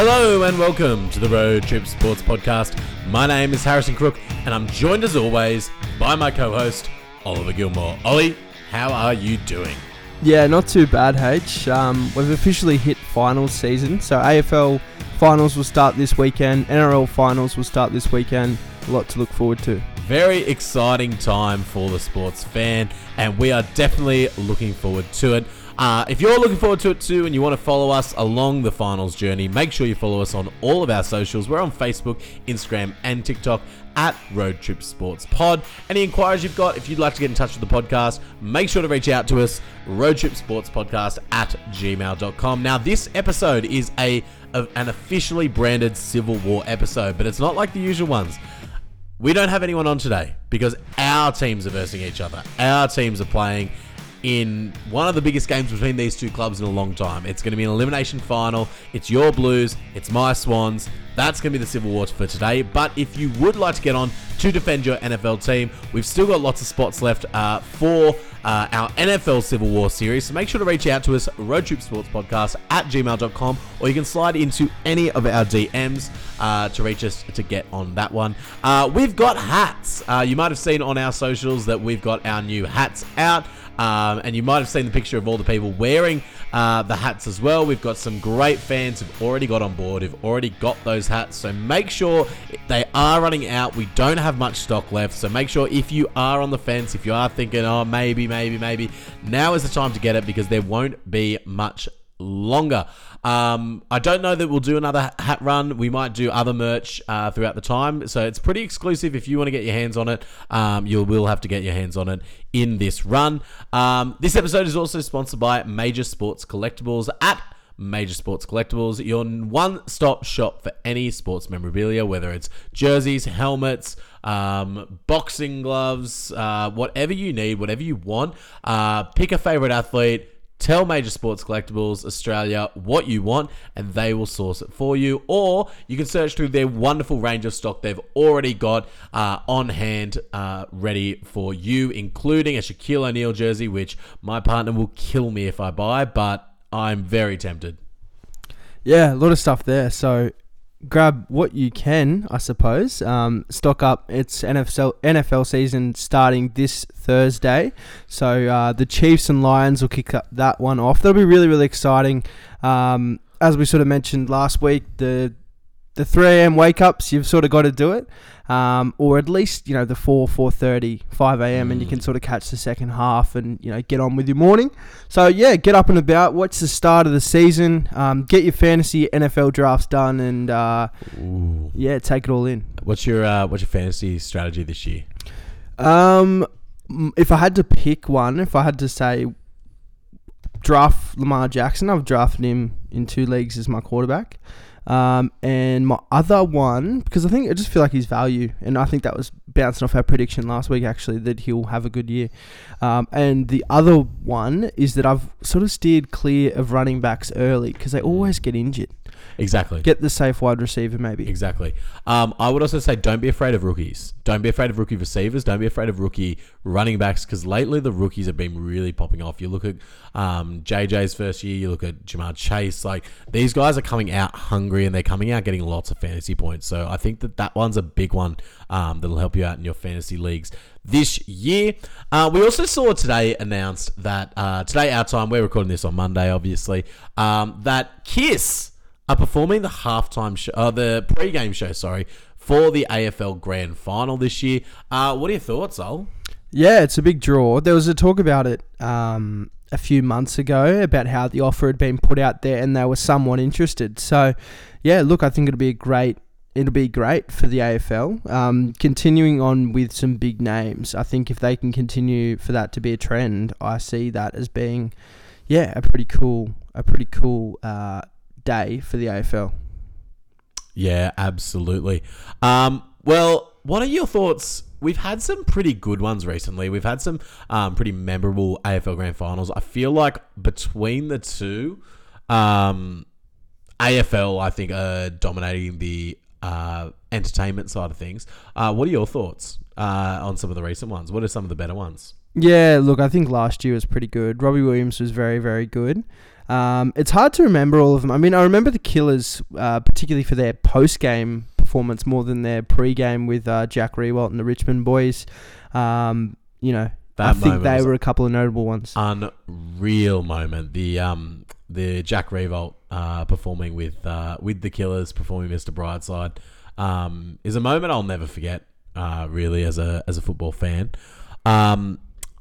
Hello and welcome to the Road Trip Sports Podcast. My name is Harrison Crook, and I'm joined as always by my co-host Oliver Gilmour. Ollie, how are you doing? Yeah, not too bad, H. Um, we've officially hit finals season, so AFL finals will start this weekend, NRL finals will start this weekend. A lot to look forward to. Very exciting time for the sports fan, and we are definitely looking forward to it. Uh, if you're looking forward to it too and you want to follow us along the finals journey, make sure you follow us on all of our socials. We're on Facebook, Instagram, and TikTok at Road Trip Sports Pod. Any inquiries you've got, if you'd like to get in touch with the podcast, make sure to reach out to us, Road Trip Sports Podcast at gmail.com. Now, this episode is a of an officially branded Civil War episode, but it's not like the usual ones. We don't have anyone on today because our teams are versing each other. Our teams are playing in one of the biggest games between these two clubs in a long time. It's going to be an elimination final. It's your Blues, it's my Swans. That's going to be the Civil War for today. But if you would like to get on to defend your NFL team, we've still got lots of spots left uh, for uh, our NFL Civil War series. So make sure to reach out to us, Road Trip Sports Podcast at gmail.com, or you can slide into any of our DMs uh, to reach us to get on that one. Uh, we've got hats. Uh, you might have seen on our socials that we've got our new hats out. Um, and you might have seen the picture of all the people wearing uh, the hats as well. We've got some great fans who've already got on board, who've already got those hats. So make sure they are running out. We don't have much stock left. So make sure if you are on the fence, if you are thinking, oh, maybe, maybe, maybe, now is the time to get it because there won't be much longer. Um, I don't know that we'll do another hat run. We might do other merch uh, throughout the time. So it's pretty exclusive. If you want to get your hands on it, um, you will have to get your hands on it in this run. Um, this episode is also sponsored by Major Sports Collectibles at Major Sports Collectibles, your one stop shop for any sports memorabilia, whether it's jerseys, helmets, um, boxing gloves, uh, whatever you need, whatever you want. Uh, pick a favorite athlete. Tell Major Sports Collectibles Australia what you want and they will source it for you. Or you can search through their wonderful range of stock they've already got uh, on hand uh, ready for you, including a Shaquille O'Neal jersey, which my partner will kill me if I buy, but I'm very tempted. Yeah, a lot of stuff there. So grab what you can, I suppose. Um, stock up. It's NFL NFL season starting this Thursday, so uh, the Chiefs and Lions will kick that one off. That'll be really really exciting. Um, as we sort of mentioned last week, the the 3 a.m. wake ups, you've sort of got to do it um, or at least you know the 4 4.30 5 a.m and you can sort of catch the second half and you know get on with your morning. So yeah get up and about watch the start of the season um, get your fantasy nfl drafts done and uh, yeah take it all in. What's your uh, what's your fantasy strategy this year? Um if i had to pick one if i had to say draft lamar jackson i've drafted him in two leagues as my quarterback um, and my other one, because I think I just feel like his value, and I think that was bouncing off our prediction last week actually that he'll have a good year. Um, and the other one is that I've sort of steered clear of running backs early because they always get injured. Exactly. Get the safe wide receiver, maybe. Exactly. Um, I would also say don't be afraid of rookies. Don't be afraid of rookie receivers. Don't be afraid of rookie running backs because lately the rookies have been really popping off. You look at um, JJ's first year, you look at Ja'Marr Chase. Like these guys are coming out hungry and they're coming out getting lots of fantasy points. So I think that that one's a big one um, that'll help you out in your fantasy leagues this year. Uh, we also saw today announced that uh, today our time, we're recording this on Monday, obviously, um, that Kiss are performing the halftime show, uh, the pre-game show, sorry, for the AFL Grand Final this year. Uh, what are your thoughts, Ol? Yeah, it's a big draw. There was a talk about it um, a few months ago about how the offer had been put out there and they were somewhat interested. So, yeah, look, I think it'll be a great. It'll be great for the AFL. Um, continuing on with some big names, I think if they can continue for that to be a trend, I see that as being, yeah, a pretty cool, a pretty cool uh, day for the AFL. Yeah, absolutely. Um, well, what are your thoughts? We've had some pretty good ones recently. We've had some um, pretty memorable AFL Grand Finals. I feel like between the two, um, AFL, I think, are dominating the uh, entertainment side of things. Uh, what are your thoughts uh, on some of the recent ones? What are some of the better ones? Yeah, look, I think last year was pretty good. Robbie Williams was very, very good. Um, it's hard to remember all of them. I mean, I remember the Killers, uh, particularly for their post game performance more than their pre game with uh, Jack Riewoldt and the Richmond boys. Um, you know, That I think they were a couple of notable ones. unreal moment. The um the Jack Riewoldt uh, performing with uh, with the Killers, performing Mr. Brightside, um, is a moment I'll never forget. Uh, really, as a as a football fan, um,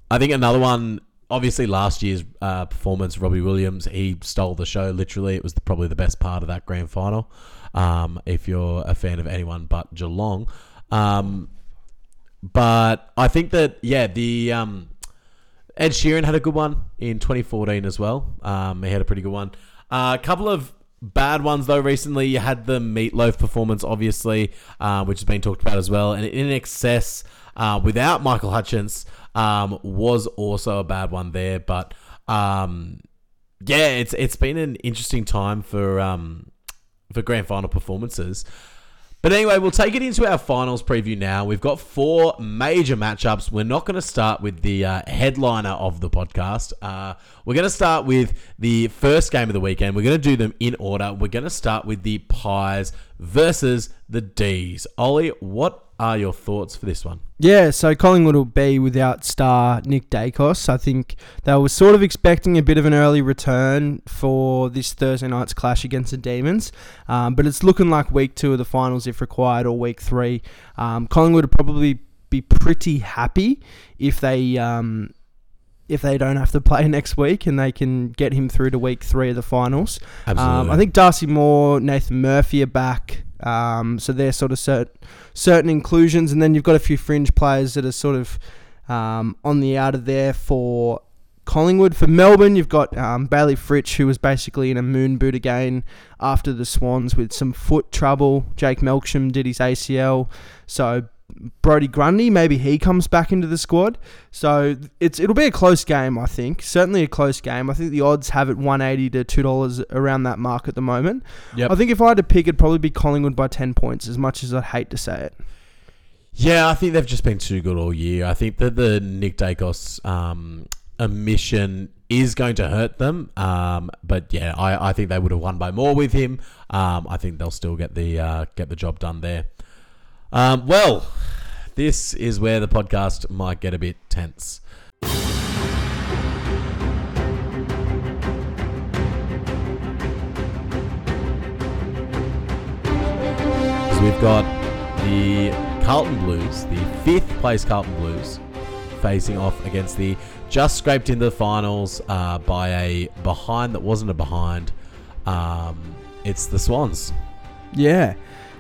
I think another one. Obviously, last year's uh, performance, Robbie Williams, he stole the show. Literally, it was the, probably the best part of that grand final. Um, if you're a fan of anyone but Geelong, um, but I think that yeah, the um, Ed Sheeran had a good one in 2014 as well. Um, he had a pretty good one. Uh, a couple of bad ones though. Recently, you had the Meatloaf performance, obviously, uh, which has been talked about as well, and INXS uh, without Michael Hutchence um, was also a bad one there. But um, yeah, it's it's been an interesting time for um, for grand final performances. But anyway, we'll take it into our finals preview now. We've got four major matchups. We're not going to start with the uh, headliner of the podcast. Uh, we're going to start with the first game of the weekend. We're going to do them in order. We're going to start with the Pies versus the D's. Ollie, what are your thoughts for this one? Yeah, so Collingwood will be without star Nick Daicos. I think they were sort of expecting a bit of an early return for this Thursday night's clash against the Demons, um, but it's looking like week two of the finals if required, or week three. Um, Collingwood would probably be pretty happy if they um, if they don't have to play next week and they can get him through to week three of the finals. Um, I think Darcy Moore, Nathan Murphy are back. Um, so they're sort of cert- certain inclusions, and then you've got a few fringe players that are sort of um, on the outer there for Collingwood. For Melbourne, you've got um, Bailey Fritsch, who was basically in a moon boot again after the Swans with some foot trouble. Jake Melksham did his ACL, so Brody Grundy, maybe he comes back into the squad. So it's it'll be a close game, I think. Certainly a close game. I think the odds have it 180 to two dollars around that mark at the moment. Yep. I think if I had to pick, it'd probably be Collingwood by 10 points. As much as I'd hate to say it. Yeah, I think they've just been too good all year. I think that the Nick Daicos um, omission is going to hurt them. Um, but yeah, I, I think they would have won by more with him. Um, I think they'll still get the uh, get the job done there. Um, well, this is where the podcast might get a bit tense. So we've got the Carlton Blues, the fifth place Carlton Blues, facing off against the just scraped into the finals uh, by a behind that wasn't a behind. Um, it's the Swans. Yeah.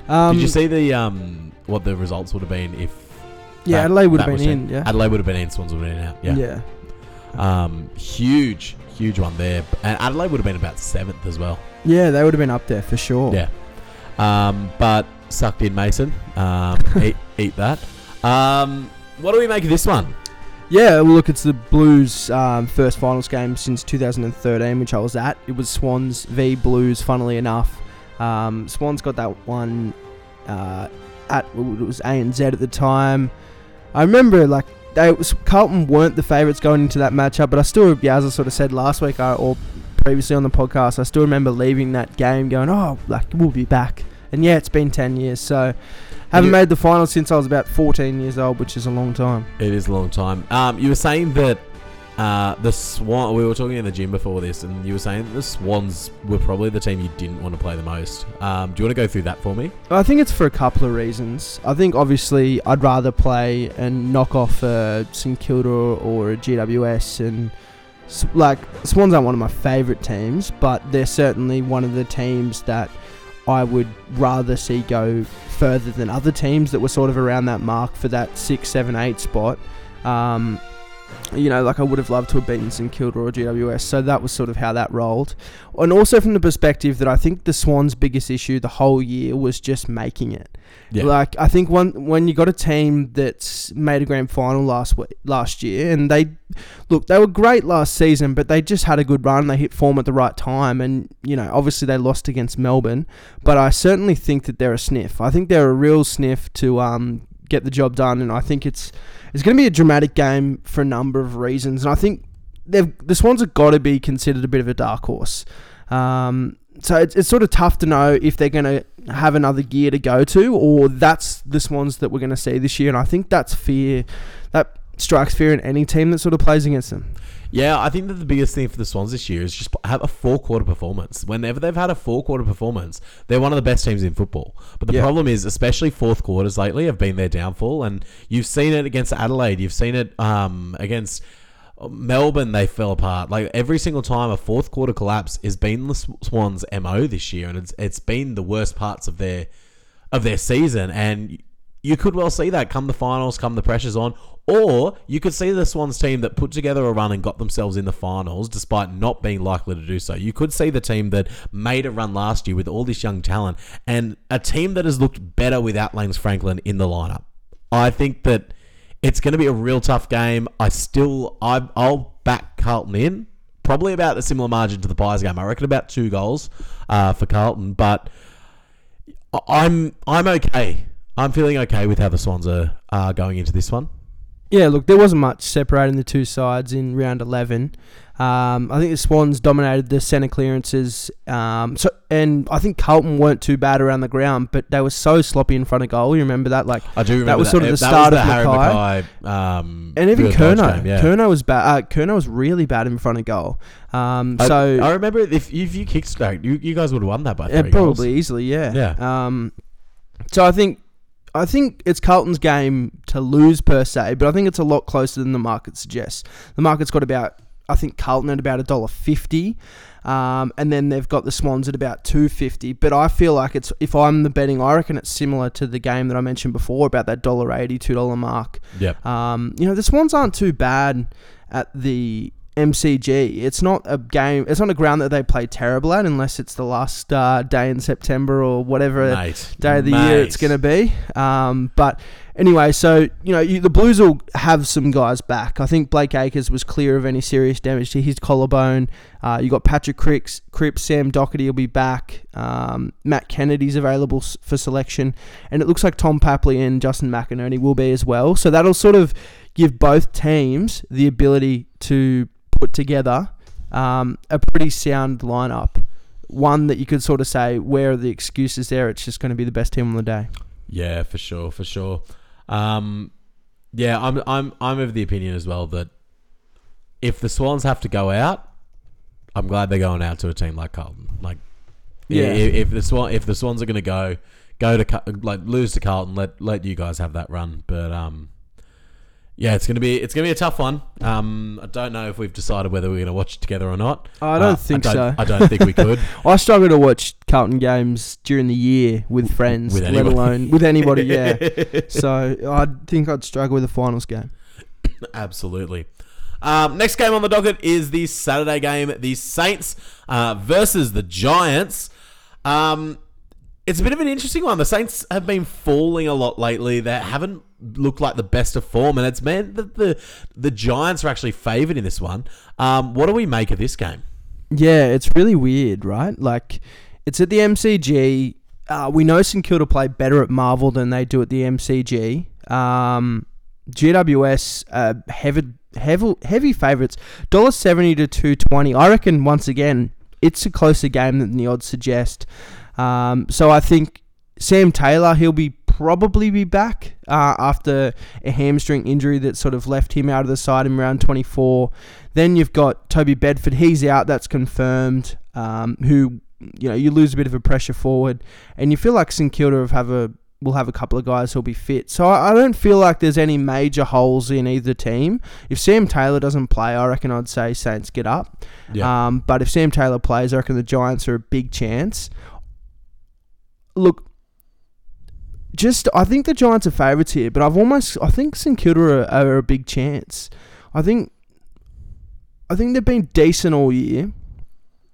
Um, Did you see the um, what the results would have been if? Yeah, that- Adelaide would have been in. Yeah. Adelaide would have been in. Swans would have been out. Yeah. yeah. Um, huge, huge one there, and Adelaide would have been about seventh as well. Yeah, they would have been up there for sure. Yeah. Um, but sucked in Mason. Um, eat, eat that. Um, what do we make of this one? Yeah, well, look, it's the Blues' um, first finals game since 2013, which I was at. It was Swans v Blues, funnily enough. Um, Swans got that one uh, at it was ANZ at the time. I remember like they was Carlton weren't the favourites going into that matchup, but I still, yeah, as I sort of said last week I, or previously on the podcast, I still remember leaving that game going, oh, like we'll be back. And yeah, it's been 10 years, so haven't made the final since I was about 14 years old, which is a long time. It is a long time. Um, you were saying that uh, the Swan. We were talking in the gym before this, and you were saying the Swans were probably the team you didn't want to play the most. Um, do you want to go through that for me? I think it's for a couple of reasons. I think obviously I'd rather play and knock off a St Kilda or a GWS and like Swans aren't one of my favourite teams, but they're certainly one of the teams that I would rather see go further than other teams that were sort of around that mark for that six, seven, eight spot. Um, you know, like I would have loved to have beaten St Kilda or GWS. So that was sort of how that rolled. And also from the perspective that I think the Swans' biggest issue the whole year was just making it. Yeah. Like I think one when you got a team that's made a grand final last week, last year, and they look they were great last season, but they just had a good run. They hit form at the right time, and you know obviously they lost against Melbourne, but I certainly think that they're a sniff. I think they're a real sniff to um get the job done, and I think it's it's going to be a dramatic game for a number of reasons, and I think the Swans have got to be considered a bit of a dark horse. Um, so it's, it's sort of tough to know if they're going to have another gear to go to, or that's the Swans that we're going to see this year. And I think that's fear that strikes fear in any team that sort of plays against them. Yeah, I think that the biggest thing for the Swans this year is just have a four quarter performance. Whenever they've had a four quarter performance, they're one of the best teams in football. But the Yeah. problem is, especially fourth quarters lately, have been their downfall. And you've seen it against Adelaide. You've seen it um, against Melbourne. They fell apart. Like every single time a fourth quarter collapse has been the Swans' mo this year, and it's it's been the worst parts of their of their season. And you could well see that come the finals, come the pressures on, or you could see the Swans team that put together a run and got themselves in the finals despite not being likely to do so. You could see the team that made a run last year with all this young talent and a team that has looked better without Lance Franklin in the lineup. I think that it's going to be a real tough game. I still, I, I'll back Carlton in. Probably about a similar margin to the Pies game. I reckon about two goals uh, for Carlton, but I'm I'm okay. I'm feeling okay with how the Swans are, are going into this one. Yeah, look, there wasn't much separating the two sides in round 11. Um, I think the Swans dominated the centre clearances. Um, so, and I think Carlton weren't too bad around the ground, but they were so sloppy in front of goal. You remember that? Like, I do remember That was sort of the That start of the Harry McKay. McKay, um, and even Kerno. yeah. Kerno was bad. Uh, Kerno was really bad in front of goal. Um, I, so I remember if if you kicked straight, you, you guys would have won that by Yeah, probably goals. easily, yeah. Yeah. Um, so I think I think it's Carlton's game to lose per se, but I think it's a lot closer than the market suggests. The market's got about I think Carlton at about a dollar fifty, um, and then they've got the Swans at about two fifty. But I feel like it's if I'm the betting, I reckon it's similar to the game that I mentioned before about that dollar eighty, two dollar mark. Yep. Um, you know, the Swans aren't too bad at the MCG. It's not a game. It's not a ground that they play terrible at, unless it's the last uh, day in September or whatever Mate. day of the year it's going to be. Um, but anyway, so you know, you, the Blues will have some guys back. I think Blake Acres was clear of any serious damage to his collarbone. Uh, you got Patrick Cripps, Cripps, Sam Docherty will be back. Um, Matt Kennedy's available for selection, and it looks like Tom Papley and Justin McInerney will be as well. So that'll sort of give both teams the ability to put together um, a pretty sound lineup. One that you could sort of say, where are the excuses there? It's just going to be the best team on the day. Yeah, for sure, for sure. Um, yeah, I'm I'm I'm of the opinion as well that if the Swans have to go out, I'm glad they're going out to a team like Carlton. Like, Yeah. if, if the Swan if the Swans are going to go go to like lose to Carlton, let let you guys have that run. But um, yeah, it's gonna be it's gonna be a tough one. Um, I don't know if we've decided whether we're gonna watch it together or not. I don't Uh, think I so. don't, I don't think we could. I struggle to watch Carlton games during the year with friends, With let anybody. alone with anybody. Yeah, so I think I'd struggle with the finals game. Absolutely. Um, next game on the docket is the Saturday game, the Saints uh, versus the Giants. Um, it's a bit of an interesting one. The Saints have been falling a lot lately. They haven't looked like the best of form, and it's meant that the the Giants are actually favoured in this one. Um, what do we make of this game? Yeah, it's really weird, right? Like, it's at the MCG. Uh, we know St Kilda play better at Marvel than they do at the MCG. Um, GWS uh, heavy, heavy, heavy favourites, dollar seventy to two twenty. I reckon once again it's a closer game than the odds suggest. Um, so I think Sam Taylor he'll be probably be back uh, after a hamstring injury that sort of left him out of the side in round twenty four. Then you've got Toby Bedford. He's out. That's confirmed. Um, who you know you lose a bit of a pressure forward, and you feel like St Kilda have, have a will have a couple of guys who'll be fit. So I, I don't feel like there's any major holes in either team. If Sam Taylor doesn't play, I reckon I'd say Saints get up. Um, but if Sam Taylor plays, I reckon the Giants are a big chance. Look, just I think the Giants are favourites here, but I've almost I think St Kilda are, are a big chance. I think I think they've been decent all year.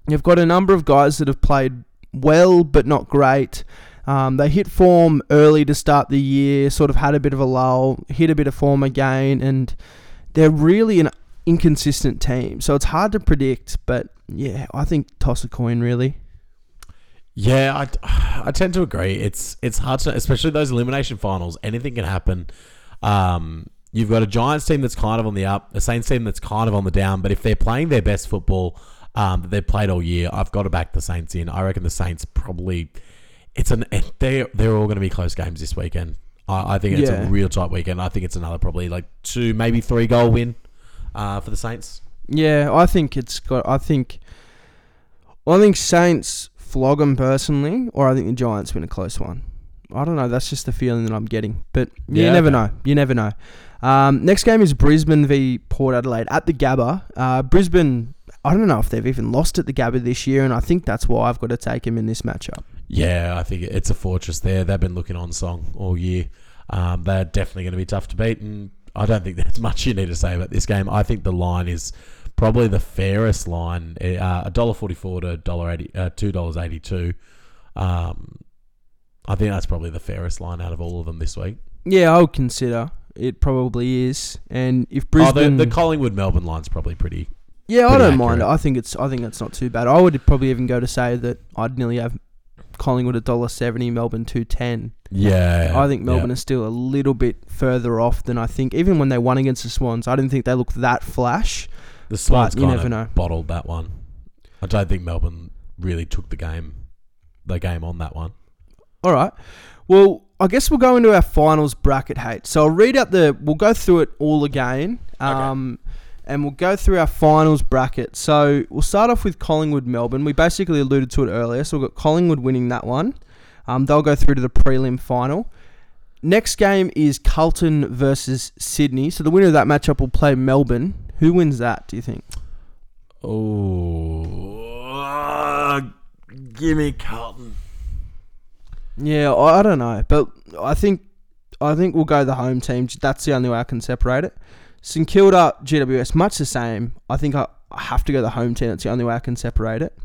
You've got a number of guys that have played well but not great. Um, they hit form early to start the year, sort of had a bit of a lull, hit a bit of form again, and they're really an inconsistent team. So it's hard to predict, but yeah, I think toss a coin really. Yeah, I, I tend to agree. It's it's hard to, especially those elimination finals. Anything can happen. Um, you've got a Giants team that's kind of on the up, a Saints team that's kind of on the down. But if they're playing their best football um, that they've played all year, I've got to back the Saints in. I reckon the Saints probably. It's an they they're all going to be close games this weekend. I, I think it's Yeah. a real tight weekend. I think it's another probably like two, maybe three goal win uh, for the Saints. Yeah, I think it's got. I think. I think Saints flog them personally, or I think the Giants win a close one. I don't know. That's just the feeling that I'm getting. But you Yeah, never okay. know. You never know. Um, next game is Brisbane v Port Adelaide at the Gabba. Uh, Brisbane. I don't know if they've even lost at the Gabba this year, and I think that's why I've got to take him in this matchup. Yeah, I think it's a fortress there. They've been looking on song all year. Um, they're definitely going to be tough to beat, and I don't think there's much you need to say about this game. I think the line is probably the fairest line. Uh, A dollar forty-four to dollar eighty, uh, two dollars eighty-two. Um, I think that's probably the fairest line out of all of them this week. Yeah, I would consider it probably is. And if Oh, Brisbane, the, the Collingwood Melbourne line's probably pretty. Yeah, I don't mind I think it's I think that's not too bad. I would probably even go to say that I'd nearly have Collingwood a dollar seventy, Melbourne two ten. Yeah, I think Melbourne yeah. is still a little bit further off than I think. Even when they won against the Swans, I didn't think they looked that flash. The Swans you kind never of know. bottled that one. I don't think Melbourne really took the game, the game on that one. All right. Well, I guess we'll go into our finals bracket hate. So I'll read out the. We'll go through it all again. Um, And we'll go through our finals bracket. So we'll start off with Collingwood Melbourne. We basically alluded to it earlier. So we've got Collingwood winning that one. Um, they'll go through to the prelim final. Next game is Carlton versus Sydney. So the winner of that matchup will play Melbourne. Who wins that, do you think? Oh, give me Carlton. Yeah, I, I don't know, but I think I think we'll go the home team. That's the only way I can separate it. St Kilda, GWS, much the same. I think I, I have to go the home team. That's the only way I can separate it.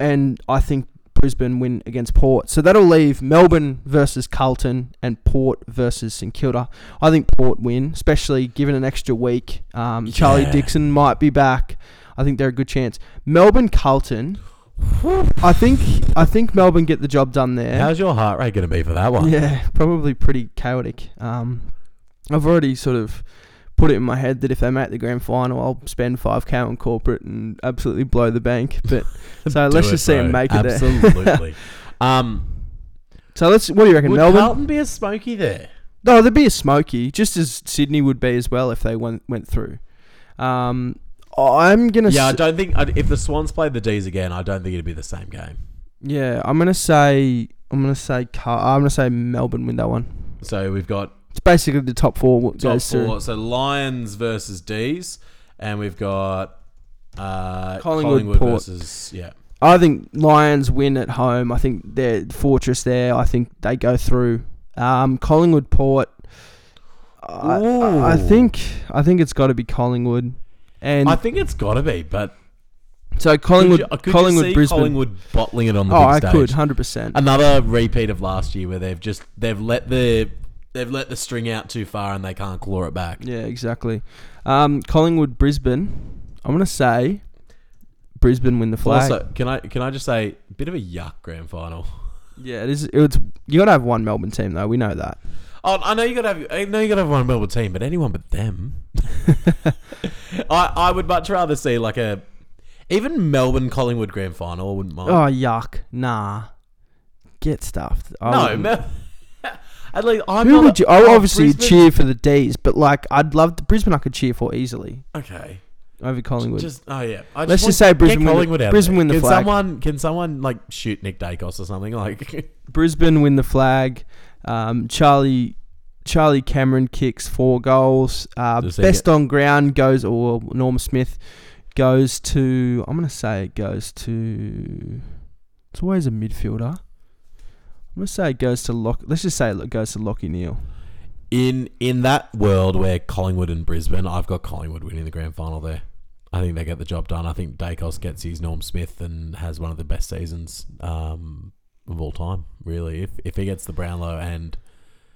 And I think Brisbane win against Port. So that'll leave Melbourne versus Carlton and Port versus St Kilda. I think Port win, especially given an extra week. Um, Charlie Yeah. Dixon might be back. I think they're a good chance. Melbourne Carlton. I think I think Melbourne get the job done there. How's your heart rate going to be for that one? Yeah, probably pretty chaotic. Um, I've already sort of put it in my head that if they make the grand final, I'll spend five k on corporate and absolutely blow the bank. But so let's it, just see them bro. make it there. Absolutely. um, So let's. What do you reckon, would Melbourne? Carlton be a smoky there? No, there'd be a smoky, just as Sydney would be as well if they went went through. Um, I'm gonna. Yeah, I s- don't think if the Swans played the D's again, I don't think it'd be the same game. yeah, I'm gonna say. I'm gonna say. Car- I'm gonna say Melbourne win that one. So we've got It's basically the top four what top goes through. four. So Lions versus D's, and we've got uh, Collingwood, Collingwood, versus yeah. I think Lions win at home. I think they're fortress there. I think they go through. Um, Collingwood Port. I, I, I think I think it's got to be Collingwood, and I think it's got to be, but so Collingwood, could you, could Collingwood, Brisbane. Collingwood bottling it on the oh, I stage? could hundred percent. Another repeat of last year where they've just they've let the they've let the string out too far and they can't claw it back. Yeah, exactly. Um, Collingwood Brisbane. I'm gonna say Brisbane win the flag. Also, can I can I just say a bit of a yuck grand final. yeah, it is. It's you got to have one Melbourne team though. We know that. Oh, I know you got to have. I know you got to have one Melbourne team, but anyone but them. I I would much rather see like a even Melbourne Collingwood grand final. I wouldn't mind. Oh yuck! Nah, get stuffed. I no. Mel- at least I'm Who not would you? I oh, obviously Brisbane- cheer for the D's, but like I'd love the Brisbane. I could cheer for easily Okay, over Collingwood. just oh yeah. I Let's just say Brisbane get win the- Collingwood out. Brisbane there. win the can flag. someone can someone like shoot Nick Daicos or something like? Brisbane win the flag. Um, Charlie Charlie Cameron kicks four goals. Uh, Does he best on ground goes, or Norm Smith goes to. I'm gonna say it goes to. It's always a midfielder. I'm gonna say it goes to Lock. Let's just say it goes to Lachie Neale. in in that world where Collingwood and Brisbane, I've got Collingwood winning the grand final there. I think they get the job done. I think Daicos gets his Norm Smith and has one of the best seasons um, of all time. Really, if if he gets the Brownlow and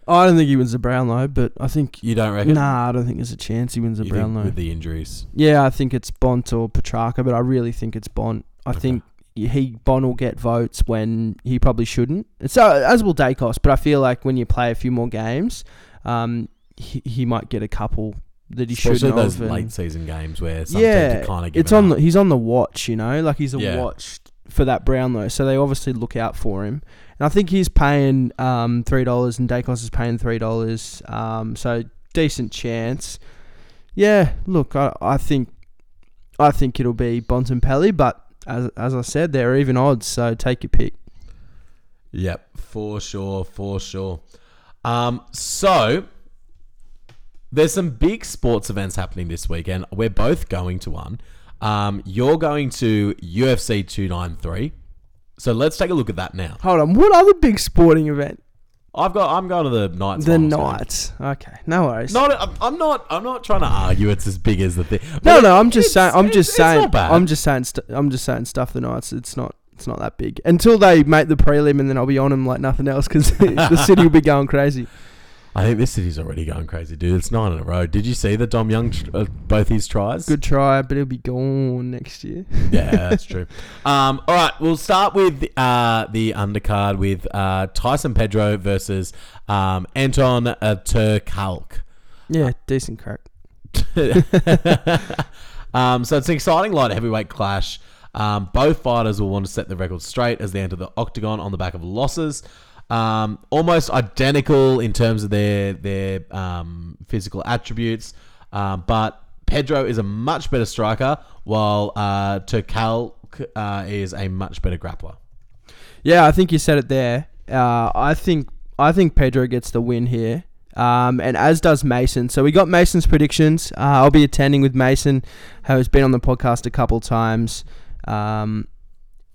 I don't think he wins the Brownlow, but I think you don't reckon, nah, I don't think there's a chance he wins the You Brownlow. with the injuries. Yeah, I think it's Bont or Petrarca, but I really think it's Bont. I Okay. think he Bon will get votes when he probably shouldn't. So as will Daicos, but I feel like when you play a few more games, um, he, he might get a couple that he Especially shouldn't those late season games where some yeah, kind of it's on. The, he's on the watch, you know, like he's a Yeah. watch for that Brownlow. So they obviously look out for him. And I think he's paying um, three dollars, and Daicos is paying three dollars. Um, so decent chance. Yeah, look, I, I think, I think it'll be Bontempelli, but as as I said, they're even odds. So take your pick. Yep, for sure, for sure. Um, so there's some big sports events happening this weekend. We're both going to one. Um, you're going to UFC 293. So let's take a look at that now. Hold on, what other big sporting event? I've got. I'm going to the Knights. the finals game. Knights. Okay, no worries. Not. I'm- I'm not. I'm not trying to argue it's as big as the thing. no, But no, I'm just it's- saying. I'm it's- just it's saying. not bad. I'm just saying. St- I'm just saying stuff. The Knights. It's not. It's not that big until they make the prelim, and then I'll be on them like nothing else because the city will be going crazy. I think this city's already going crazy, dude. It's nine in a row. Did you see the Dom Young tr- uh, both his tries? Good try, but it'll be gone next year. Yeah, that's true. Um, all right, we'll start with uh, the undercard with uh, Tyson Pedro versus um, Anton uh, Turkalj. Yeah, decent crack. um, so it's an exciting light heavyweight clash. Um, both fighters will want to set the record straight as they enter the octagon on the back of losses. Um, almost identical in terms of their their um, physical attributes, um, but Pedro is a much better striker, while uh, uh, is a much better grappler. Yeah, I think you said it there. Uh, I think I think Pedro gets the win here, um, and as does Mason. So we got Mason's predictions. Uh, I'll be attending with Mason, who's been on the podcast a couple times, um,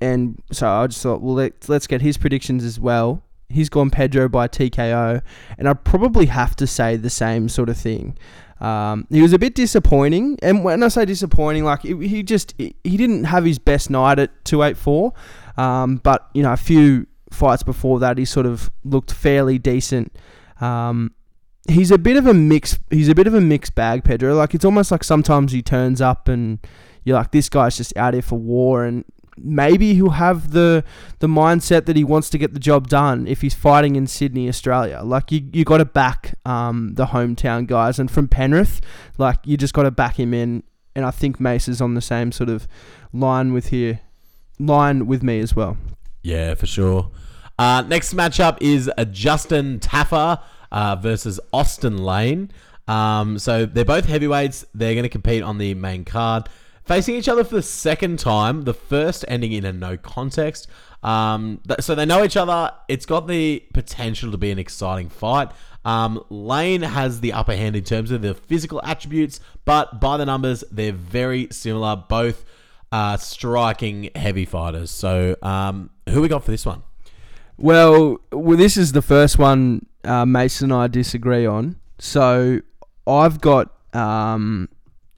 and so I just thought, well, let, let's get his predictions as well. He's gone Pedro by TKO, and I probably have to say the same sort of thing. Um, he was a bit disappointing, and when I say disappointing, like he he just he didn't have his best night at two eight four. Um, but you know, a few fights before that, he sort of looked fairly decent. Um, he's a bit of a mix. He's a bit of a mixed bag, Pedro. Like it's almost like sometimes he turns up and you're like, this guy's just out here for war, and maybe he'll have the the mindset that he wants to get the job done if he's fighting in Sydney, Australia. Like you, you got to back um, the hometown guys, and from Penrith, like you just got to back him in. And I think Mace is on the same sort of line with here, line with me as well. Yeah, for sure. Uh, next matchup is uh, Justin Tafa uh, versus Austin Lane. Um, so they're both heavyweights. They're going to compete on the main card, facing each other for the second time. The first ending in a no contest. Um, th- so they know each other. It's got the potential to be an exciting fight. Um, Lane has the upper hand in terms of the physical attributes, but by the numbers, they're very similar. Both uh, striking heavy fighters. So, um, who we got for this one? Well, well, this is the first one uh, Mason and I disagree on. So I've got um,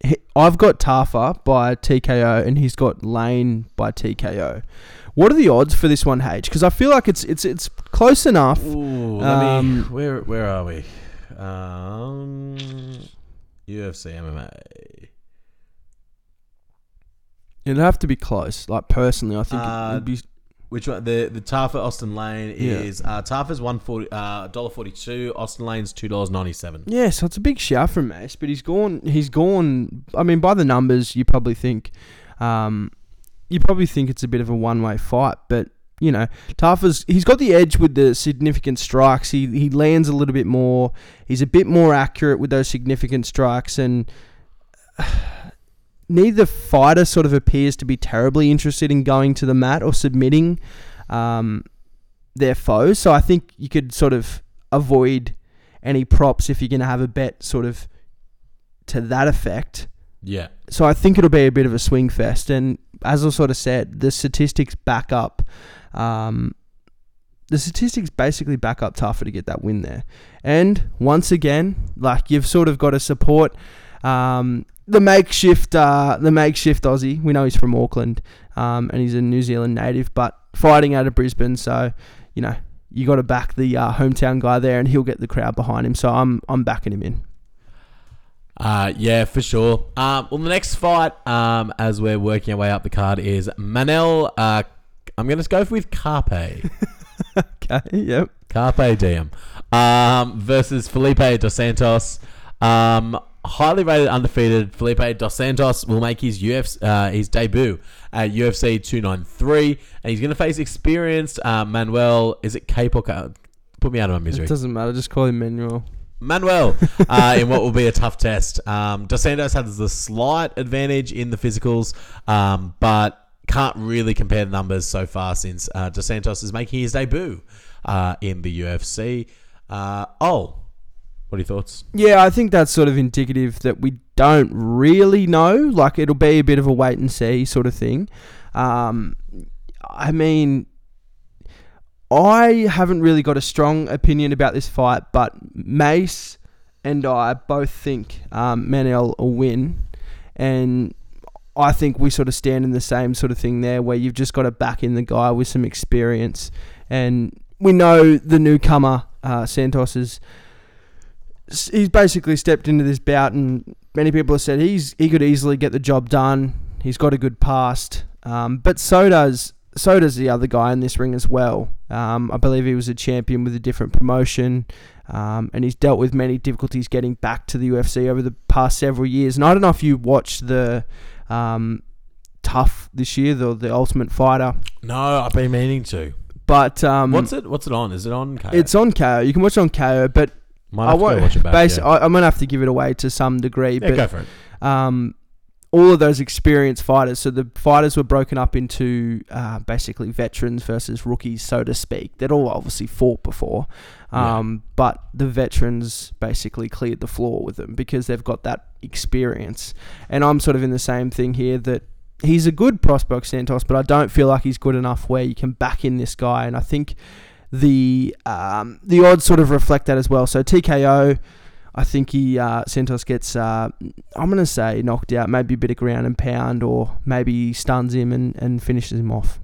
he- I've got Tafa by TKO, and he's got Lane by TKO. What are the odds for this one, H? Because I feel like it's it's it's close enough. Ooh, let Um, me. Where where are we? Um, UFC MMA. It'd have to be close. Like personally, I think Uh, it'd be. Which one? The the Tafa Austin Lane Yeah. is uh, Tafa's one forty uh dollar forty two. Austin Lane's two dollars ninety seven. Yeah, so it's a big shout from Mace, but he's gone. He's gone. I mean, by the numbers, you probably think, um, you probably think it's a bit of a one-way fight. But you know, Tafa's he's got the edge with the significant strikes. He he lands a little bit more. He's a bit more accurate with those significant strikes, and neither fighter sort of appears to be terribly interested in going to the mat or submitting um, their foes. So I think you could sort of avoid any props if you're going to have a bet sort of to that effect. Yeah. So I think it'll be a bit of a swing fest. And as I sort of said, the statistics back up. Um, the statistics basically back up Tafa to get that win there. And once again, like you've sort of got to support um, the makeshift, uh, the makeshift Aussie. We know he's from Auckland, um, and he's a New Zealand native, but fighting out of Brisbane. So you know you got to back the uh, hometown guy there, and he'll get the crowd behind him. So I'm I'm backing him in. Uh, yeah, for sure. Um, well, the next fight, um, as we're working our way up the card, is Manel. Uh, I'm going to go with Carpe. Okay, yep. Carpe Diem. Um, versus Felipe Dos Santos. Um, highly rated, undefeated. Felipe Dos Santos will make his UFC, uh, his debut at UFC 293, and he's going to face experienced uh, Manuel. Is it Cape or Put me out of my misery. It doesn't matter. Just call him Manuel. Manuel uh, in what will be a tough test. Um, Dos Santos has the slight advantage in the physicals, um, but can't really compare the numbers so far since uh, Dos Santos is making his debut uh, in the UFC. Uh, oh, what are your thoughts? Yeah, I think that's sort of indicative that we don't really know. Like it'll be a bit of a wait and see sort of thing. Um, I mean, I haven't really got a strong opinion about this fight, but Mace and I both think um, Manel will win, and I think we sort of stand in the same sort of thing there, where you've just got to back in the guy with some experience, and we know the newcomer uh, Santos is he's basically stepped into this bout, and many people have said he's he could easily get the job done. He's got a good past, um, but so does so does the other guy in this ring as well. Um, I believe he was a champion with a different promotion, um, and he's dealt with many difficulties getting back to the UFC over the past several years. And I don't know if you watched the um, TUF this year, the the Ultimate Fighter, No, I've been meaning to. but um, What's it? What's it on? Is it on? Kayo? it's on Kayo. You can watch it on Kayo, but Might I have to won't. watch it back. basi- yeah. I, I'm gonna have to give it away to some degree, yeah, but go for it. um, all of those experienced fighters. So the fighters were broken up into uh, basically veterans versus rookies, so to speak. They'd all obviously fought before, um, but the veterans basically cleared the floor with them because they've got that experience. And I'm sort of in the same thing here that he's a good prospect, Santos, but I don't feel like he's good enough where you can back in this guy. And I think the um, the odds sort of reflect that as well. So TKO. I think he uh, Santos gets uh, I'm gonna say knocked out, maybe a bit of ground and pound, or maybe stuns him and, and finishes him off.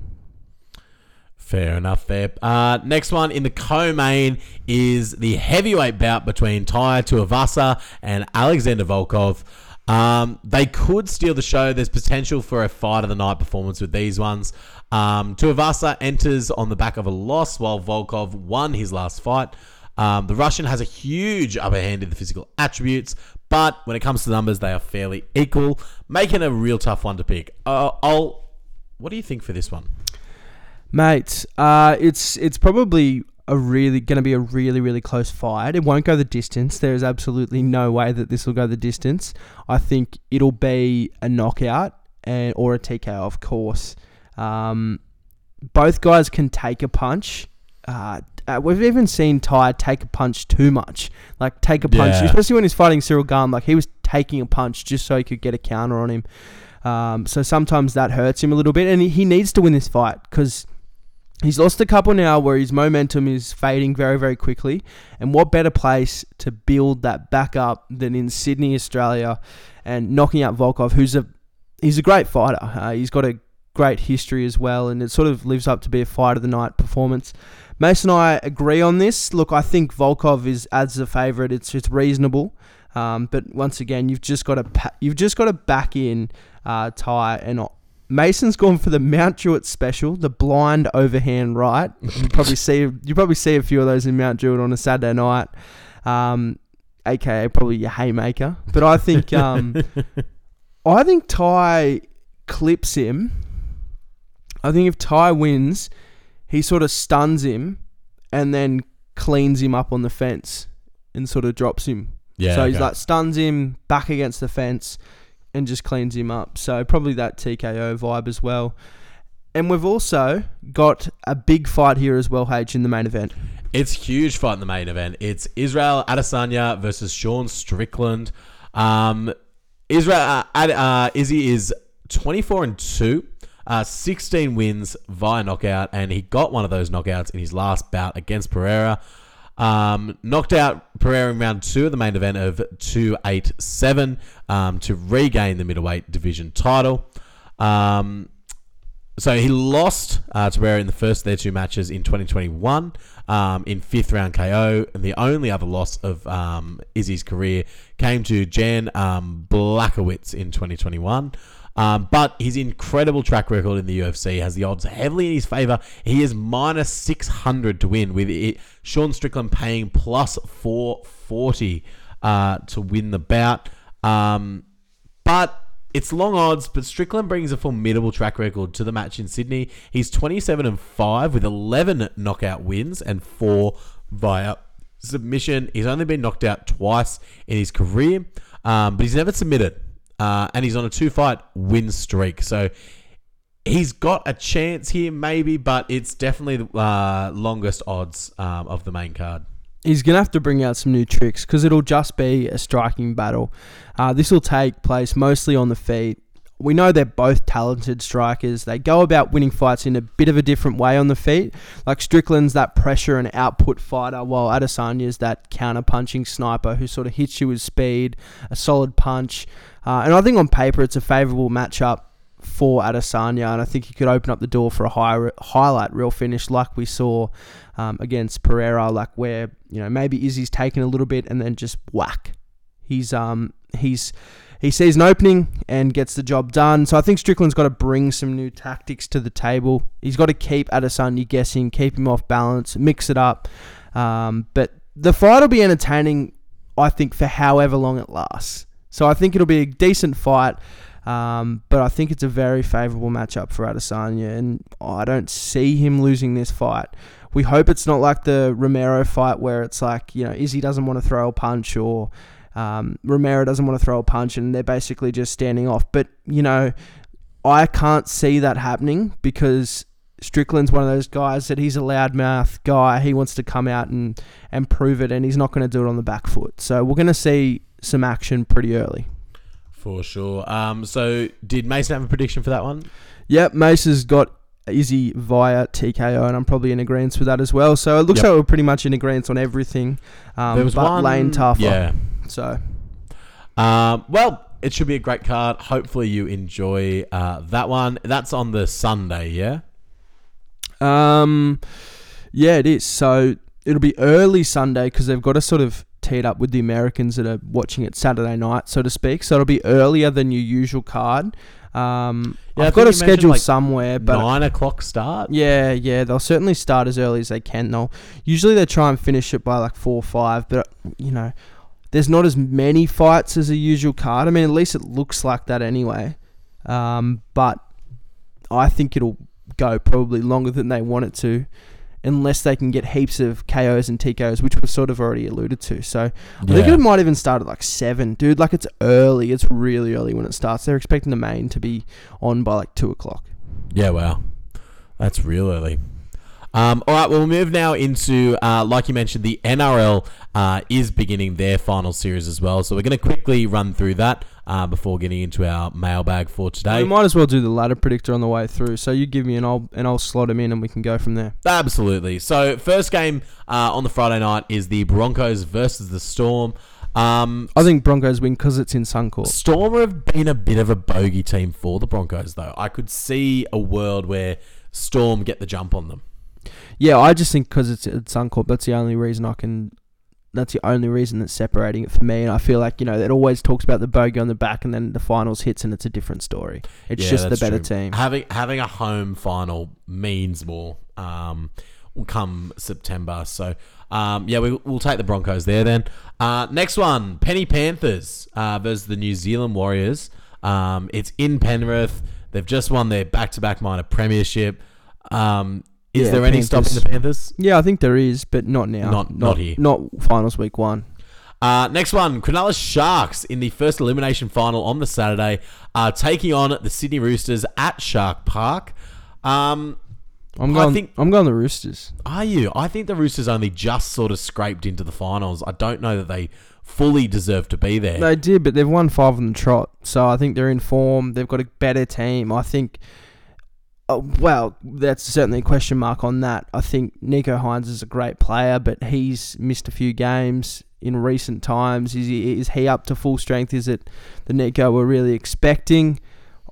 Fair enough there. Uh, next one in the co-main is the heavyweight bout between Tai Tuivasa and Alexander Volkov. Um, they could steal the show. There's potential for a fight of the night performance with these ones. Um, Tuivasa enters on the back of a loss while Volkov won his last fight. Um, the Russian has a huge upper hand in the physical attributes, but when it comes to numbers, they are fairly equal, making a real tough one to pick. Uh, I'll. What do you think for this one? Mate, uh, it's it's probably a really going to be a really really close fight. It won't go the distance. There is absolutely no way that this will go the distance. I think it'll be a knockout and or a TKO, of course. Um, both guys can take a punch. Uh, uh, we've even seen Tai take a punch too much, like take a punch, Yeah. especially when he's fighting Ciryl Gane. Like he was taking a punch just so he could get a counter on him. Um, so sometimes that hurts him a little bit, and he, he needs to win this fight because he's lost a couple now where his momentum is fading very, very quickly. And what better place to build that back up than in Sydney, Australia, and knocking out Volkov, who's a he's a great fighter. Uh, he's got a great history as well, and it sort of lives up to be a fight of the night performance. Mason and I agree on this. Look, I think Volkov is as a favourite. It's it's reasonable, um, but once again, you've just got to pa- you've just got to back in uh, and Mason's gone for the Mount Druitt special, the blind overhand right. You probably see you probably see a few of those in Mount Druitt on a Saturday night, um, aka probably your haymaker. But I think um, I think Tai clips him. I think if Tai wins, he sort of stuns him and then cleans him up on the fence and sort of drops him. Yeah. so he's like stuns him back against the fence and just cleans him up. So probably that TKO vibe as well. And we've also got a big fight here as well, H, in the main event. It's huge fight in the main event. It's Israel Adesanya versus Sean Strickland. Um, Israel uh, uh, Izzy is 24 and 2, uh, 16 wins via knockout, and he got one of those knockouts in his last bout against Pereira. Um, knocked out Pereira in round two of the main event of 287 um, to regain the middleweight division title. Um, so he lost uh, to Pereira in the first of their two matches in 2021 um, in fifth round KO, and the only other loss of um, Izzy's career came to Jan um, Blachowicz in 2021. Um, but his incredible track record in the UFC has the odds heavily in his favor. He is minus 600 to win, with it, Sean Strickland paying plus 440 uh, to win the bout. Um, but it's long odds, but Strickland brings a formidable track record to the match in Sydney. He's 27 and 5 with 11 knockout wins and 4 via submission. He's only been knocked out twice in his career, um, but he's never submitted. Uh, and he's on a two fight win streak. So he's got a chance here, maybe, but it's definitely the uh, longest odds um, of the main card. He's going to have to bring out some new tricks because it'll just be a striking battle. Uh, this will take place mostly on the feet. We know they're both talented strikers. They go about winning fights in a bit of a different way on the feet. Like Strickland's that pressure and output fighter, while Adesanya's that counter punching sniper who sort of hits you with speed, a solid punch. Uh, and I think on paper it's a favourable matchup for Adesanya, and I think he could open up the door for a high, highlight reel finish like we saw um, against Pereira, like where you know maybe Izzy's taken a little bit and then just whack. He's um he's he sees an opening and gets the job done. So I think Strickland's got to bring some new tactics to the table. He's got to keep Adesanya guessing, keep him off balance, mix it up. Um, but the fight will be entertaining, I think, for however long it lasts. So I think it'll be a decent fight. Um, but I think it's a very favourable matchup for Adesanya, and I don't see him losing this fight. We hope it's not like the Romero fight where it's like, you know, Izzy doesn't want to throw a punch or um, Romero doesn't want to throw a punch and they're basically just standing off. But, you know, I can't see that happening because Strickland's one of those guys that he's a loudmouth guy. He wants to come out and, and prove it, and he's not going to do it on the back foot. So we're going to see some action pretty early. For sure. Um, so did Mason have a prediction for that one? Yep, Mason's got Izzy via TKO, and I'm probably in agreement with that as well. So it looks Yep. like we're pretty much in agreement on everything. Um, There was but one lane tougher. Yeah. So Um, well, it should be a great card. Hopefully you enjoy uh, that one. That's on the Sunday, yeah. Um, yeah, it is. So it'll be early Sunday because they've got to sort of tee it up with the Americans that are watching it Saturday night, so to speak. So it'll be earlier than your usual card. Um, Yeah, I've got a schedule like, somewhere, but Nine o'clock start. yeah, yeah, they'll certainly start as early as they can. They'll usually they try and finish it by like four or five, but you know, there's not as many fights as a usual card. I mean, at least it looks like that anyway. Um, but I think it'll go probably longer than they want it to, unless they can get heaps of KOs and TKOs, which we've sort of already alluded to. So I think it might even start at like seven, dude. Like it's early. It's really early when it starts. They're expecting the main to be on by like two o'clock. Yeah, wow. That's real early. Um, all right, well, we'll move now into, uh, like you mentioned, the NRL uh, is beginning their final series as well. So we're going to quickly run through that uh, before getting into our mailbag for today. We might as well do the ladder predictor on the way through. So you give me and I'll and I'll slot him in and we can go from there. Absolutely. So first game uh, on the Friday night is the Broncos versus the Storm. Um, I think Broncos win because it's in Suncorp. Storm have been a bit of a bogey team for the Broncos, though. I could see a world where Storm get the jump on them. Yeah, I just think because it's at Suncorp, that's the only reason I can. That's the only reason that's separating it for me. And I feel like you know it always talks about the bogey on the back, and then the finals hits, and it's a different story. It's Yeah, just the better true. team. Having having a home final means more. Um, come September. So um, yeah, we, we'll take the Broncos there then. Uh, next one, Penny Panthers uh, versus the New Zealand Warriors. Um, it's in Penrith. They've just won their back-to-back minor premiership. Um, is Yeah, there any stopping the Panthers? Yeah, I think there is, but not now. Not- not here. Not finals week one. Uh, next one, Cronulla Sharks in the first elimination final on the Saturday, uh, taking on the Sydney Roosters at Shark Park. Um, I'm I going. think- I'm going the Roosters. Are you? I think the Roosters only just sort of scraped into the finals. I don't know that they fully deserve to be there. They did, but they've won five on the trot, so I think they're in form. They've got a better team. I think. Uh, well, that's certainly a question mark on that. I think Nicho Hynes is a great player, but he's missed a few games in recent times. Is he, is he up to full strength? Is it the Nicho we're really expecting?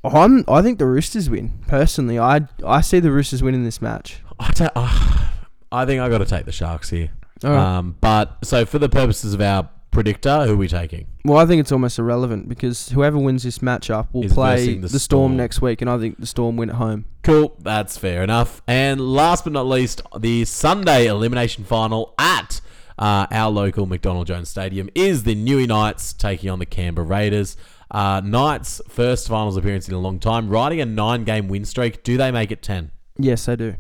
I'm. I think the Roosters win. Personally, I I see the Roosters winning this match. I, don't, uh, I think I got to take the Sharks here. Right. Um, but so for the purposes of our predictor, who are we taking? well, I think it's almost irrelevant because whoever wins this matchup will Is play versing the, the Storm. Storm. next week, and I think the Storm win at home. Cool, that's fair enough. And last but not least, the Sunday elimination final at uh, our local McDonald Jones Stadium is the Newey Knights taking on the Canberra Raiders. Uh, Knights' first finals appearance in a long time, riding a nine-game win streak. Do they make it ten? Yes, I do.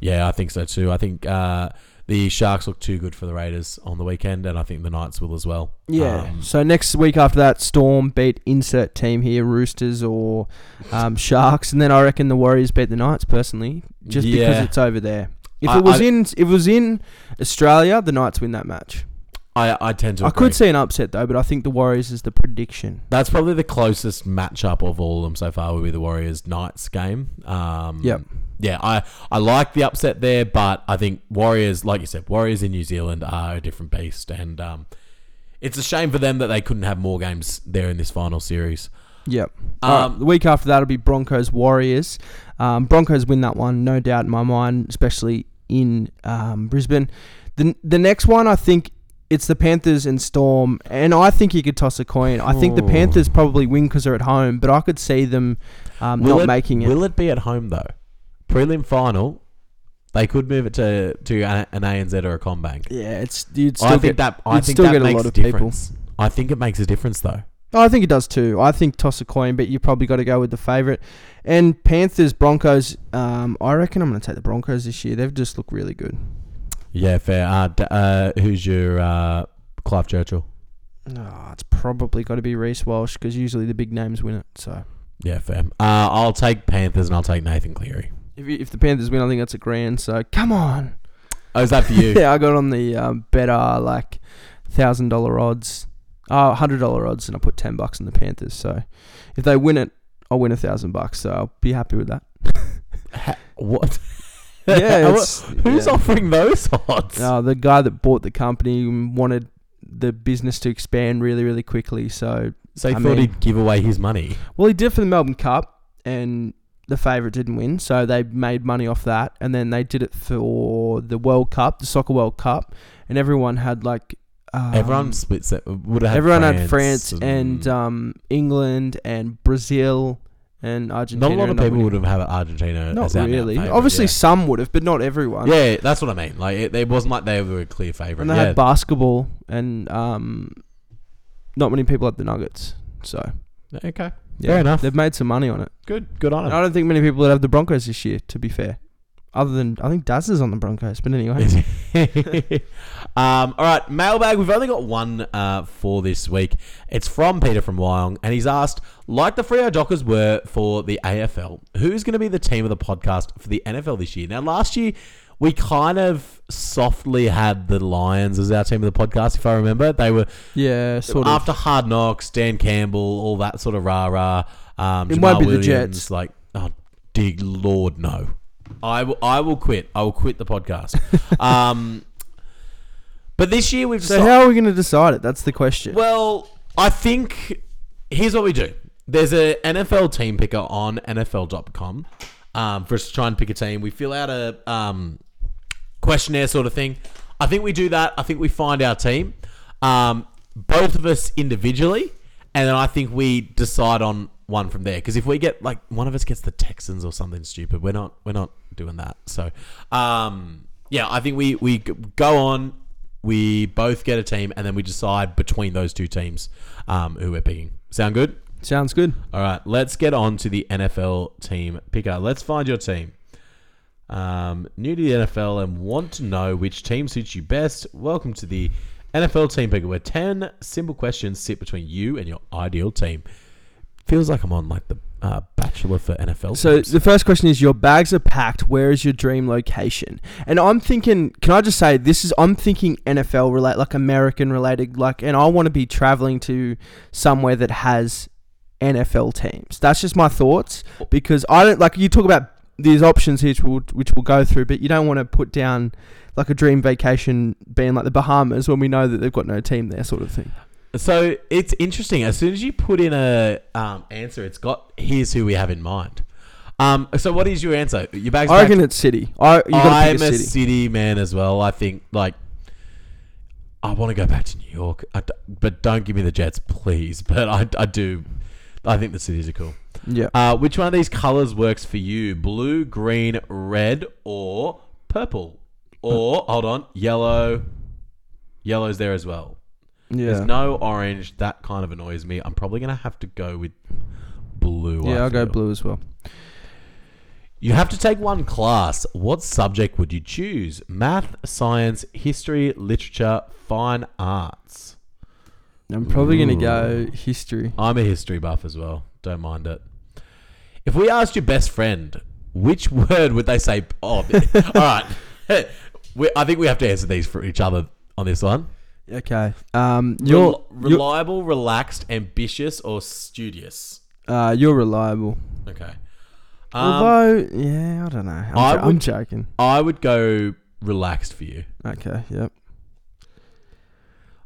Yeah, I think so too. I think uh, the Sharks look too good for the Raiders on the weekend, and I think the Knights will as well. Yeah. Um, so next week after that, Storm beat insert team here, Roosters or um, Sharks, and then I reckon the Warriors beat the Knights. Personally, just because it's over there. If I- it was I- in if it was in Australia, the Knights win that match. I, I tend to. I agree. could see an upset though, but I think the Warriors is the prediction. That's probably the closest matchup of all of them so far would be the Warriors Knights game. Um, Yep. Yeah, I, I like the upset there, but I think Warriors, like you said, Warriors in New Zealand are a different beast, and um, it's a shame for them that they couldn't have more games there in this final series. Yep. Um, Alright, the week after that will be Broncos Warriors. Um, Broncos win that one, no doubt in my mind, especially in um, Brisbane. The the next one, I think it's the Panthers and Storm, and I think you could toss a coin. I think the. Panthers probably win because they're at home, but I could see them um, Will not it, making it. Will it be at home though? Prelim final, they could move it to to a- an ANZ or a CommBank. yeah, it's you'd still I get. think that I you'd think still that get a makes lot a of people. difference. I think it makes a difference though. Oh, I think it does too. I think toss a coin, but you probably got to go with the favourite. And Panthers Broncos. Um, I reckon I'm going to take the Broncos this year. They've just looked really good. Yeah, fair. Uh, d- uh, who's your uh, Clive Churchill? No, it's probably got to be Reece Walsh because usually the big names win it. So Yeah, fair. Uh, I'll take Panthers and I'll take Nathan Cleary. if, you, if the Panthers win, I think that's a grand. So come on. Oh, is that for you? yeah, I got on the um, better like thousand dollar odds, uh, hundred dollar odds, and I put ten bucks on the Panthers. So if they win it, I'll win a thousand bucks. So I'll be happy with that. Ha- what? Yeah, it's, Who's yeah. offering those odds? Uh, the guy that bought the company wanted the business to expand really, really quickly. So, so he I thought mean- he'd give away his money. well, he did for the Melbourne Cup, and the favourite didn't win, so they made money off that. And then they did it for the World Cup, the Soccer World Cup, and everyone had like um, Everyone split set, would have had everyone France had France and um, England and Brazil and Argentina. not a lot of people would have had Argentina. Not as really. favourite, Obviously, yeah. some would have, but not everyone. Yeah, that's what I mean. Like it, it wasn't like they were a clear favorite. And they Yeah, had basketball, and um, not many people had the Nuggets. So okay, yeah, Fair enough. They've made some money on it. good, good on And him. I don't think many people would have the Broncos this year. To be fair, other than I think Daz is on the Broncos. But anyway, um, all right, mailbag. We've only got one uh, for this week. It's from Peter from Wyong, and he's asked, like the Freo Dockers were for the AFL, who's going to be the team of the podcast for the NFL this year? Now, last year we kind of softly had the Lions as our team of the podcast, if I remember. They were yeah, sort of. after Hard Knocks, Dan Campbell, all that sort of rah rah. Um, It Jamal won't be the Jets. Like, oh, dear Lord, no. I will, I will quit. I will quit the podcast. um, but this year we've So decided- how are we going to decide it? That's the question. well, I think here's what we do. There's a NFL team picker on NFL.com um, for us to try and pick a team. We fill out a um, questionnaire sort of thing. I think we do that. I think we find our team, um, both of us individually, and then I think we decide on one from there. Because if we get like one of us gets the Texans or something stupid, we're not we're not doing that. So um, yeah, I think we we go on. We both get a team, and then we decide between those two teams um, who we're picking. Sound good? Sounds good. All right, let's get on to the NFL team picker. Let's find your team. Um, new to the NFL and want to know which team suits you best? Welcome to the NFL team picker, where ten simple questions sit between you and your ideal team. Feels like I'm on like the uh, Bachelor for NFL. So teams. the first question is: Your bags are packed. Where is your dream location? And I'm thinking, can I just say this is? I'm thinking NFL related, like American related, like, and I want to be traveling to somewhere that has NFL teams. That's just my thoughts because I don't like you talk about these options here, which we'll, which we'll go through, but you don't want to put down like a dream vacation being like the Bahamas when we know that they've got no team there, sort of thing. So it's interesting. As soon as you put in a um, answer, it's got here's who we have in mind. Um, so what is your answer? Your bag's I back. reckon it's City. I you got to I'm pick a city man as well. I think like I want to go back to New York, I d- but don't give me the Jets, please. But I, I do. I think the cities are cool. Yeah. Uh, which one of these colors works for you? Blue, green, red, or purple? Or hold on, yellow. Yellow's there as well. Yeah. There's no orange. That kind of annoys me. I'm probably gonna have to go with blue. Yeah, I'll go feel. blue as well. You have to take one class. What subject would you choose? Math, science, history, literature, fine arts. I'm probably gonna go history. I'm a history buff as well. Don't mind it. If we asked your best friend, which word would they say? Oh, all right. We, I think we have to answer these for each other on this one. Okay. Um, you're Rel- reliable, relaxed, ambitious, or studious? you're, uh, you're reliable. Okay. Um, Although, yeah, I don't know. I'm, I jo- I'm would- joking. I would go relaxed for you. Okay. Yep.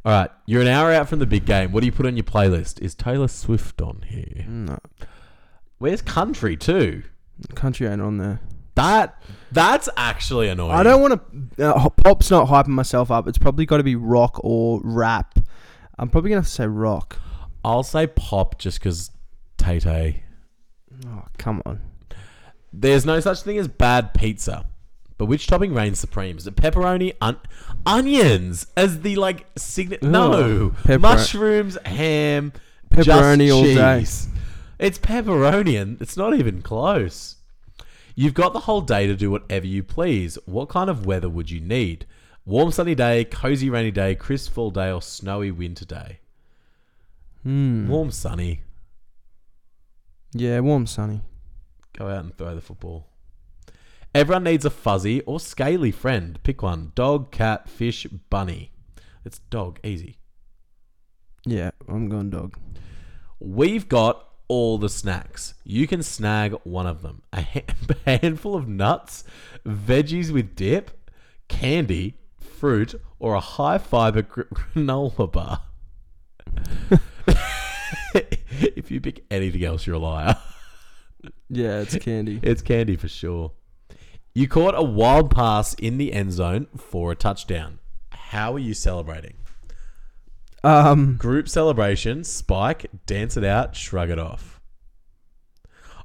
All right, you're an hour out from the big game. What do you put on your playlist? Is Taylor Swift on here? No, Where's country too? country ain't on there. That that's actually annoying. I don't want to. Uh, pop's not hyping myself up. It's probably got to be rock or rap. I'm probably gonna have to say rock. I'll say pop just because Tay Tay. Oh, come on. There's no such thing as bad pizza. But which topping reigns supreme? Is it pepperoni, on- onions as the like signature? No, Pepper- mushrooms, ham, Pepperoni all day. It's pepperoni, and it's not even close. You've got the whole day to do whatever you please. What kind of weather would you need? Warm sunny day, cozy rainy day, crisp fall day, or snowy winter day? Hmm. Warm sunny. Yeah, warm sunny. Go out and throw the football. Everyone needs a fuzzy or scaly friend. Pick one. Dog, cat, fish, bunny. It's dog. Easy. Yeah, I'm going dog. We've got all the snacks. You can snag one of them. A handful of nuts, veggies with dip, candy, fruit, or a high fiber granola bar. if you pick anything else, you're a liar. Yeah, it's candy. It's candy for sure. You caught a wild pass in the end zone for a touchdown. How are you celebrating? Um, Group celebration, spike, dance it out, shrug it off.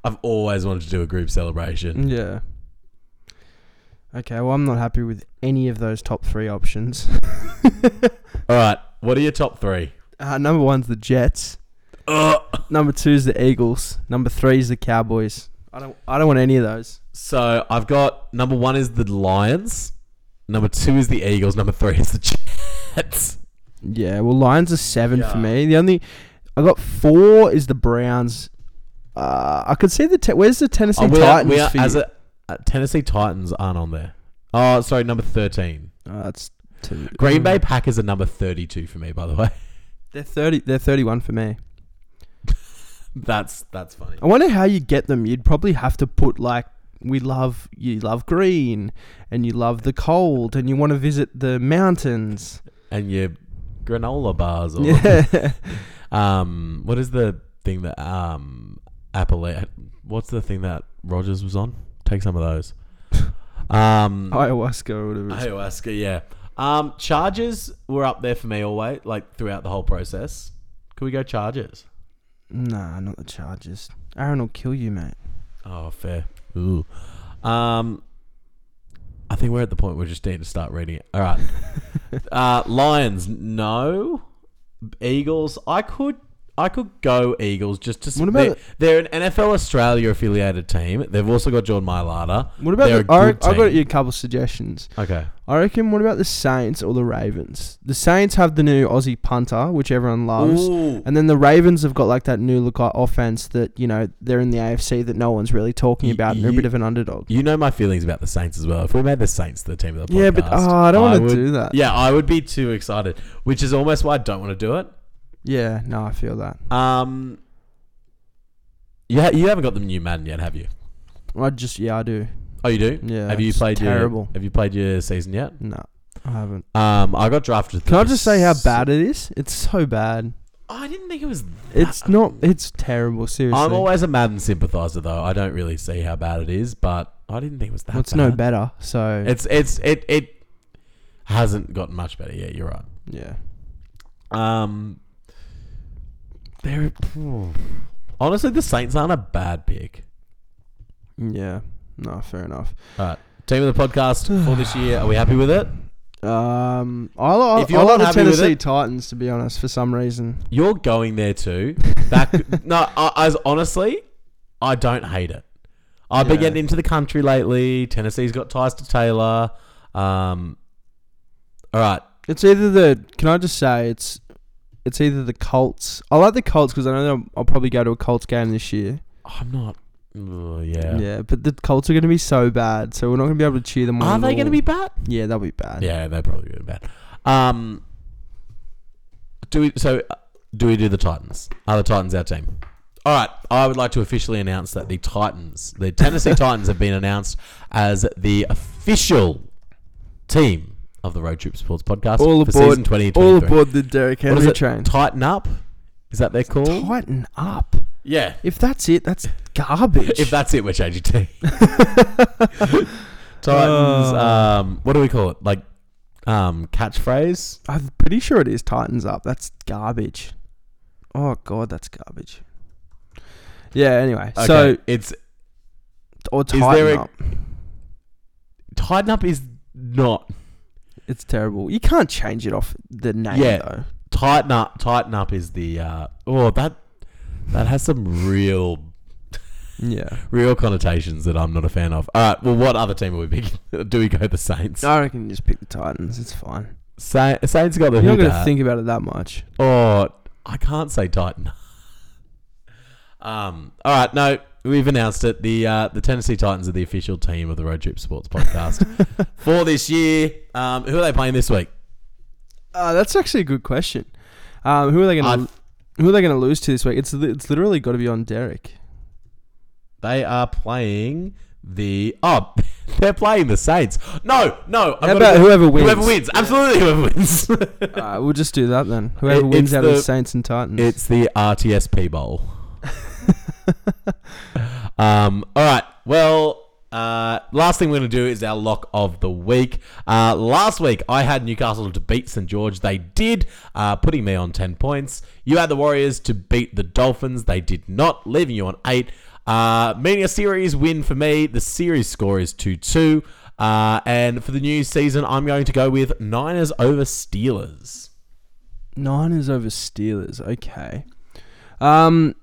I've always wanted to do a group celebration. yeah. Okay, well, I'm not happy with any of those top three options. All right, what are your top three? Uh, number one's the Jets. Ugh. Number two's the Eagles. Number three's the Cowboys. I don't. I don't want any of those. So I've got number one is the Lions, number two is the Eagles, number three is the Jets. Yeah, well, Lions are seven for me. The only I got four is the Browns. Uh, I could see the te- where's the Tennessee Oh, we are, Titans we are, for as you? a uh, Tennessee Titans aren't on there. Oh, sorry, number thirteen. Oh, that's two. Green Mm. Bay Packers are number 32 for me, by the way. They're thirty. They're thirty-one for me. That's that's funny. I wonder how you get them. You'd probably have to put like we love you love green and you love the cold and you want to visit the mountains. And your granola bars or Yeah. um what is the thing that um Apple what's the thing that Rodgers was on? Take some of those. Um Ayahuasca or whatever. ayahuasca, yeah. Um Chargers were up there for me always, like throughout the whole process. Could we go charges? Nah, not the charges. Aaron will kill you, mate. Oh, fair. Ooh. Um, I think we're at the point where we just need to start reading it. All right. uh, Lions, no. Eagles, I could, I could go Eagles just to. What about they're, they're an NFL Australia affiliated team. They've also got Jordan Mailata. What about They're the, I, I got you a couple suggestions. Okay. I reckon. What about the Saints or the Ravens? The Saints have the new Aussie punter, which everyone loves, Ooh. and then the Ravens have got like that new look offense that you know they're in the AFC that no one's really talking Y- about, and they're a bit of an underdog. You know my feelings about the Saints as well. If we made the Saints the team of the podcast, Yeah, but oh, I don't want to do that. Yeah, I would be too excited, which is almost why I don't want to do it. Yeah, no, I feel that. Um, yeah, you haven't got the new Madden yet, have you? I just yeah, I do. Oh, you do. Yeah, Have you it's played terrible. your Have you played your season yet? No. I haven't. Um, I got drafted. Can I just say how bad it is? It's so bad. I didn't think it was. It's not. It's terrible. Seriously. I'm always a Madden sympathizer, though. I don't really see how bad it is, but I didn't think it was that. Well, it's bad. no better. So It's it's it it hasn't gotten much better yet. You're right. yeah. Um, there. Honestly, the Saints aren't a bad pick. Yeah. No, fair enough. All right, team of the podcast for this year. Are we happy with it? Um, I, li- If you're I like not the happy with Tennessee it- Titans to be honest. For some reason, You're going there too. That could- no, I, as honestly, I don't hate it. I've been Yeah. getting into the country lately. Tennessee's got ties to Taylor. Um, all right, it's either the. Can I just say it's, it's either the Colts. I like the Colts because I know I'll, I'll probably go to a Colts game this year. I'm not. Ugh, yeah. Yeah. but the Colts are going to be so bad, so we're not going to be able to cheer them on. Are they going to be bad? Yeah, they'll be bad. Yeah, they're probably going to be bad. Um, do we? So, uh, do we do the Titans? Are the Titans our team? All right. I would like to officially announce that the Titans, the Tennessee Titans, have been announced as the official team of the Road Trip Sports Podcast All for aboard- season 2023. All aboard the Derrick What is it? train. Tighten up. Is that their call? Tighten up. Yeah. If that's it, that's garbage. If that's it, we're changing team. Titans. Uh. um, what do we call it? Like, um, catchphrase. I'm pretty sure it is Titans up. That's garbage. Oh god, that's garbage. Yeah. Anyway, Okay, so it's or Tighten a- up. tighten up is not It's terrible. You can't change it off the name Yeah. though. tighten up. Tighten up is the uh, oh that that has some real Yeah. real connotations that I'm not a fan of. All right. Well, what other team are we picking? Do we go the Saints? I reckon you just pick the Titans. It's fine. Sa- Saints got the You're not gonna dat. think about it that much. Oh, I can't say Titan. um. All right. No, we've announced it. The uh, the Tennessee Titans are the official team of the Road Trip Sports Podcast for this year. Um. Who are they playing this week? Uh, that's actually a good question. Um, who are they gonna Who are they gonna lose to this week? It's it's literally got to be on Derrick. They are playing the. Oh, they're playing the Saints. No, no. How about go- whoever wins? Whoever wins. Absolutely, whoever wins. Uh, we'll just do that then. Whoever It- wins out of the- the Saints and Titans. It's the RTSP Bowl. um, all right. Well, uh, last thing we're going to do is our lock of the week. Uh, last week, I had Newcastle to beat St. George. They did, uh, putting me on 10 points. You had the Warriors to beat the Dolphins. They did not, leaving you on 8. Uh, meaning a series win for me. The series score is 2 2. Uh, and for the new season, I'm going to go with Niners over Steelers. Niners over Steelers. Okay. Um,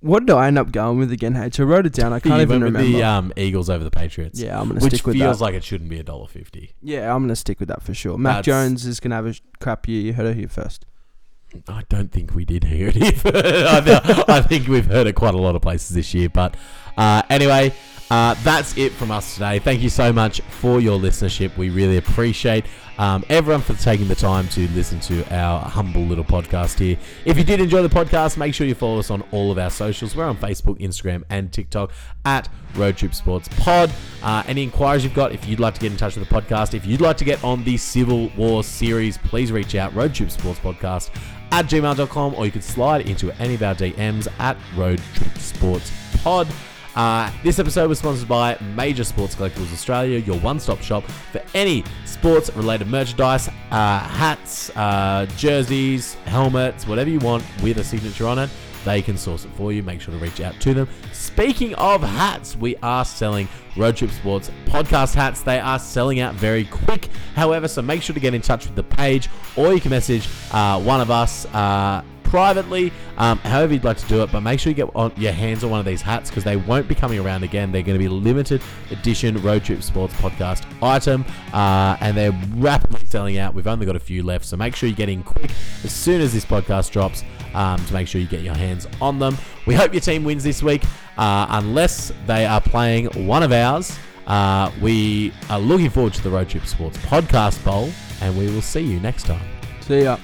what did I end up going with again? H. I wrote it down. I can't You even remember. the um, Eagles over the Patriots. yeah, I'm gonna which stick with feels that. like it shouldn't be a dollar fifty. yeah, I'm gonna stick with that for sure. Mac That's- Jones is gonna have a sh- crap year. You heard it here first. I don't think we did hear it. Either. I, th- I think we've heard it quite a lot of places this year. But uh, anyway, uh, that's it from us today. Thank you so much for your listenership. We really appreciate um, everyone for taking the time to listen to our humble little podcast here. If you did enjoy the podcast, make sure you follow us on all of our socials. We're on Facebook, Instagram, and TikTok at Road Trip Sports Pod. Uh, any inquiries you've got, if you'd like to get in touch with the podcast, if you'd like to get on the Civil War series, please reach out, Road Trip Sports Podcast at gmail.com, or you could slide into any of our DMs at Road Trip Sports Pod. Uh, this episode was sponsored by Major Sports Collectibles Australia, your one stop shop for any sports related merchandise, uh, hats, uh, jerseys, helmets, whatever you want with a signature on it. They can source it for you. Make sure to reach out to them. Speaking of hats, we are selling Road Trip Sports podcast hats. They are selling out very quick. However, so make sure to get in touch with the page or you can message uh, one of us. Privately, um, however you'd like to do it. But make sure you get on your hands on one of these hats because they won't be coming around again. They're going to be limited edition Road Trip Sports podcast item, uh, and they're rapidly selling out. We've only got a few left, so make sure you get in quick as soon as this podcast drops um, to make sure you get your hands on them. We hope your team wins this week, uh, unless they are playing one of ours. Uh, we are looking forward to the Road Trip Sports podcast bowl, and we will see you next time. See ya.